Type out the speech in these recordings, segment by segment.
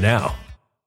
now.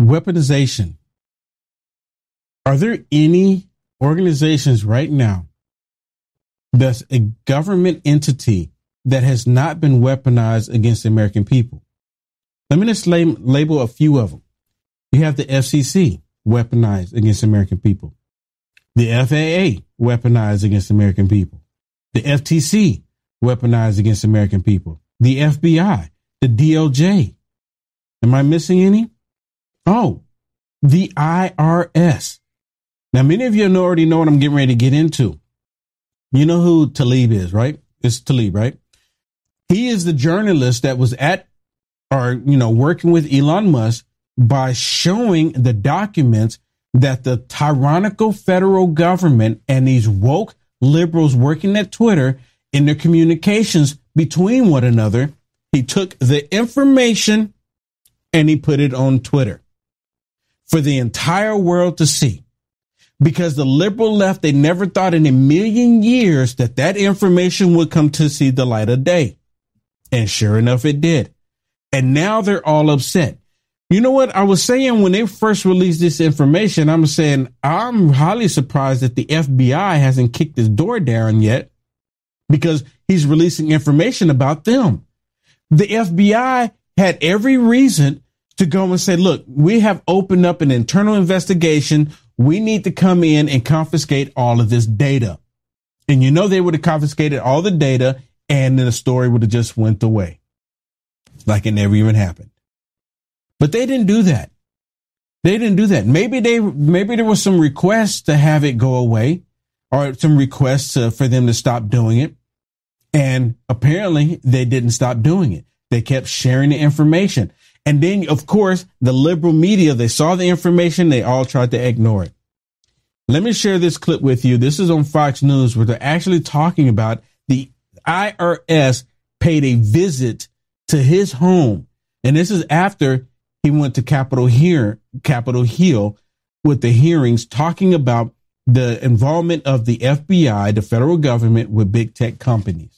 Weaponization. Are there any organizations right now that's a government entity that has not been weaponized against the American people? Let me just label a few of them. You have the FCC weaponized against American people, the FAA weaponized against American people, the FTC weaponized against American people, the FBI, the DOJ. Am I missing any? Oh, the IRS. Now, many of you already know what I'm getting ready to get into. You know who Talib is, right? It's Talib, right? He is the journalist that was at or, you know, working with Elon Musk by showing the documents that the tyrannical federal government and these woke liberals working at Twitter in their communications between one another He took the information and he put it on Twitter for the entire world to see. Because the liberal left, they never thought in a million years that that information would come to see the light of day. And sure enough, it did. And now they're all upset. You know what? I was saying when they first released this information, I'm saying I'm highly surprised that the FBI hasn't kicked his door down yet because he's releasing information about them. The FBI had every reason to go and say, look, we have opened up an internal investigation. We need to come in and confiscate all of this data. And you know, they would have confiscated all the data and then the story would have just went away like it never even happened. But they didn't do that. They didn't do that. Maybe they, maybe there was some requests to have it go away or some requests uh, for them to stop doing it. And apparently they didn't stop doing it. They kept sharing the information. And then, of course, the liberal media, they saw the information. They all tried to ignore it. Let me share this clip with you. This is on Fox News where they're actually talking about the IRS paid a visit to his home. And this is after he went to Capitol here, Capitol Hill with the hearings talking about the involvement of the FBI, the federal government with big tech companies.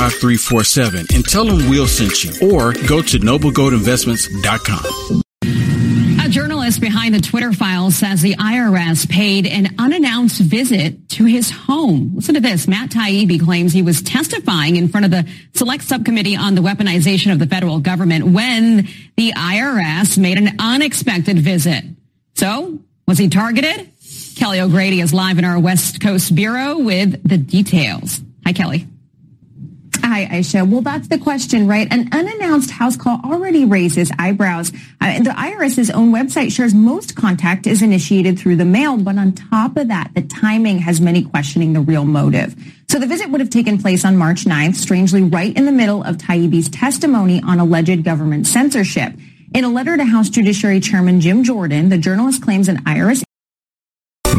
5347 and tell them we'll send you or go to noblegoldinvestments.com. A journalist behind the Twitter files says the IRS paid an unannounced visit to his home. Listen to this. Matt Taibbi claims he was testifying in front of the select subcommittee on the weaponization of the federal government when the IRS made an unexpected visit. So was he targeted? Kelly O'Grady is live in our West Coast Bureau with the details. Hi, Kelly. Hi, Aisha. Well, that's the question, right? An unannounced house call already raises eyebrows. Uh, the IRS's own website shares most contact is initiated through the mail, but on top of that, the timing has many questioning the real motive. So the visit would have taken place on March 9th, strangely right in the middle of Taibbi's testimony on alleged government censorship. In a letter to House Judiciary Chairman Jim Jordan, the journalist claims an IRS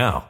now.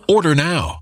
Order now.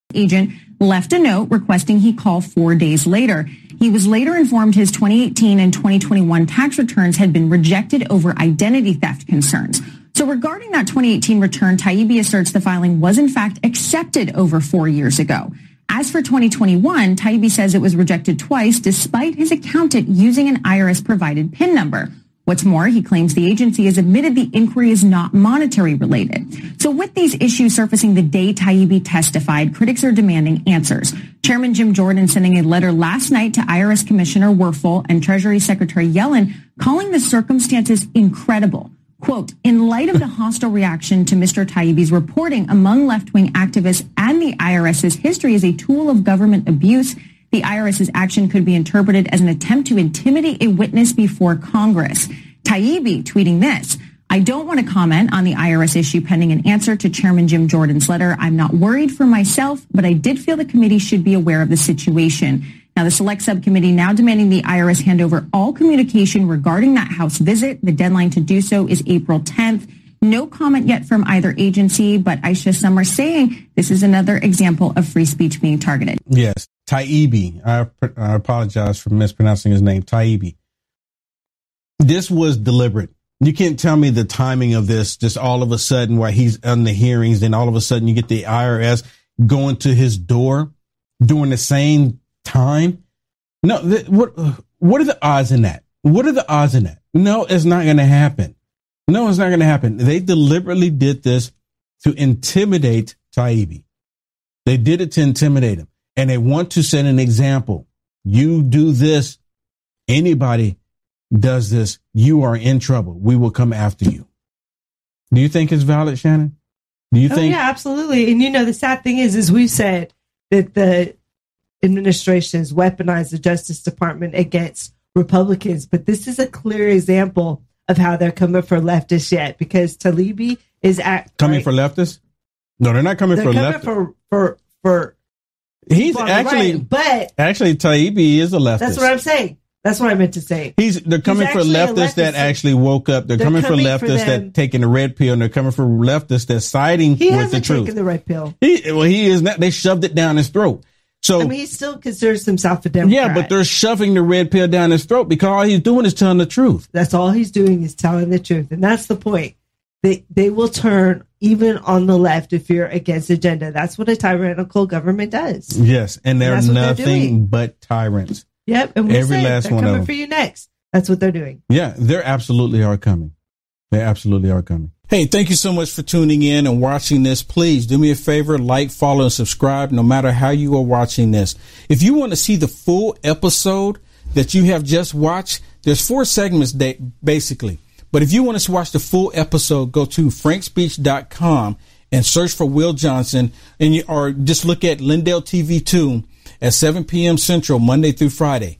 Agent left a note requesting he call four days later. He was later informed his 2018 and 2021 tax returns had been rejected over identity theft concerns. So regarding that 2018 return, Taibbi asserts the filing was in fact accepted over four years ago. As for 2021, Taibbi says it was rejected twice despite his accountant using an IRS provided PIN number. What's more, he claims the agency has admitted the inquiry is not monetary related. So with these issues surfacing the day Taibbi testified, critics are demanding answers. Chairman Jim Jordan sending a letter last night to IRS Commissioner Werfel and Treasury Secretary Yellen calling the circumstances incredible. Quote, in light of the hostile reaction to Mr. Taibbi's reporting among left-wing activists and the IRS's history as a tool of government abuse, the IRS's action could be interpreted as an attempt to intimidate a witness before Congress. Taibbi tweeting this. I don't want to comment on the IRS issue pending an answer to Chairman Jim Jordan's letter. I'm not worried for myself, but I did feel the committee should be aware of the situation. Now, the select subcommittee now demanding the IRS hand over all communication regarding that House visit. The deadline to do so is April 10th. No comment yet from either agency, but Aisha, some are saying this is another example of free speech being targeted. Yes. Taibbi. I, I apologize for mispronouncing his name. Taibbi. This was deliberate. You can't tell me the timing of this. Just all of a sudden, while he's on the hearings, then all of a sudden you get the IRS going to his door during the same time. No, th- what what are the odds in that? What are the odds in that? No, it's not going to happen. No, it's not going to happen. They deliberately did this to intimidate Taibbi. They did it to intimidate him and they want to set an example. You do this, anybody does this, you are in trouble. We will come after you. Do you think it's valid, Shannon? Do you oh, think? Yeah, absolutely. And you know, the sad thing is, is we've said that the administration has weaponized the Justice Department against Republicans, but this is a clear example of how they're coming for leftists yet because Taibbi is at coming for leftists. No, they're not coming they're for coming leftists. for for for He's the actually, right, but actually, Taibbi is a leftist. that's what I'm saying. That's what I meant to say. He's they're coming for actually a leftists that actually woke up. They're, They're coming, for coming for leftists them. that taking the red pill, and they're coming for leftists that siding He with the hasn't truth. taken the red pill. he well, he is not. They shoved it down his throat. So I mean, he still considers himself a Democrat. yeah, but they're shoving the red pill down his throat because all he's doing is telling the truth. That's all he's doing is telling the truth, and that's the point. They they will turn even on the left if you're against agenda. That's what a tyrannical government does. Yes, and they're that's what they're nothing but tyrants. Yep, and we Every said last they're one coming for you next. That's what they're doing. Yeah, they absolutely are coming. They absolutely are coming. Hey, thank you so much for tuning in and watching this. Please do me a favor, like, follow, and subscribe no matter how you are watching this. If you want to see the full episode that you have just watched, there's four segments da- basically. But if you want to watch the full episode, go to frankspeech.com and search for Will Johnson and you, or just look at Lindell TV 2 at 7 p.m. Central, Monday through Friday.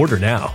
Order now.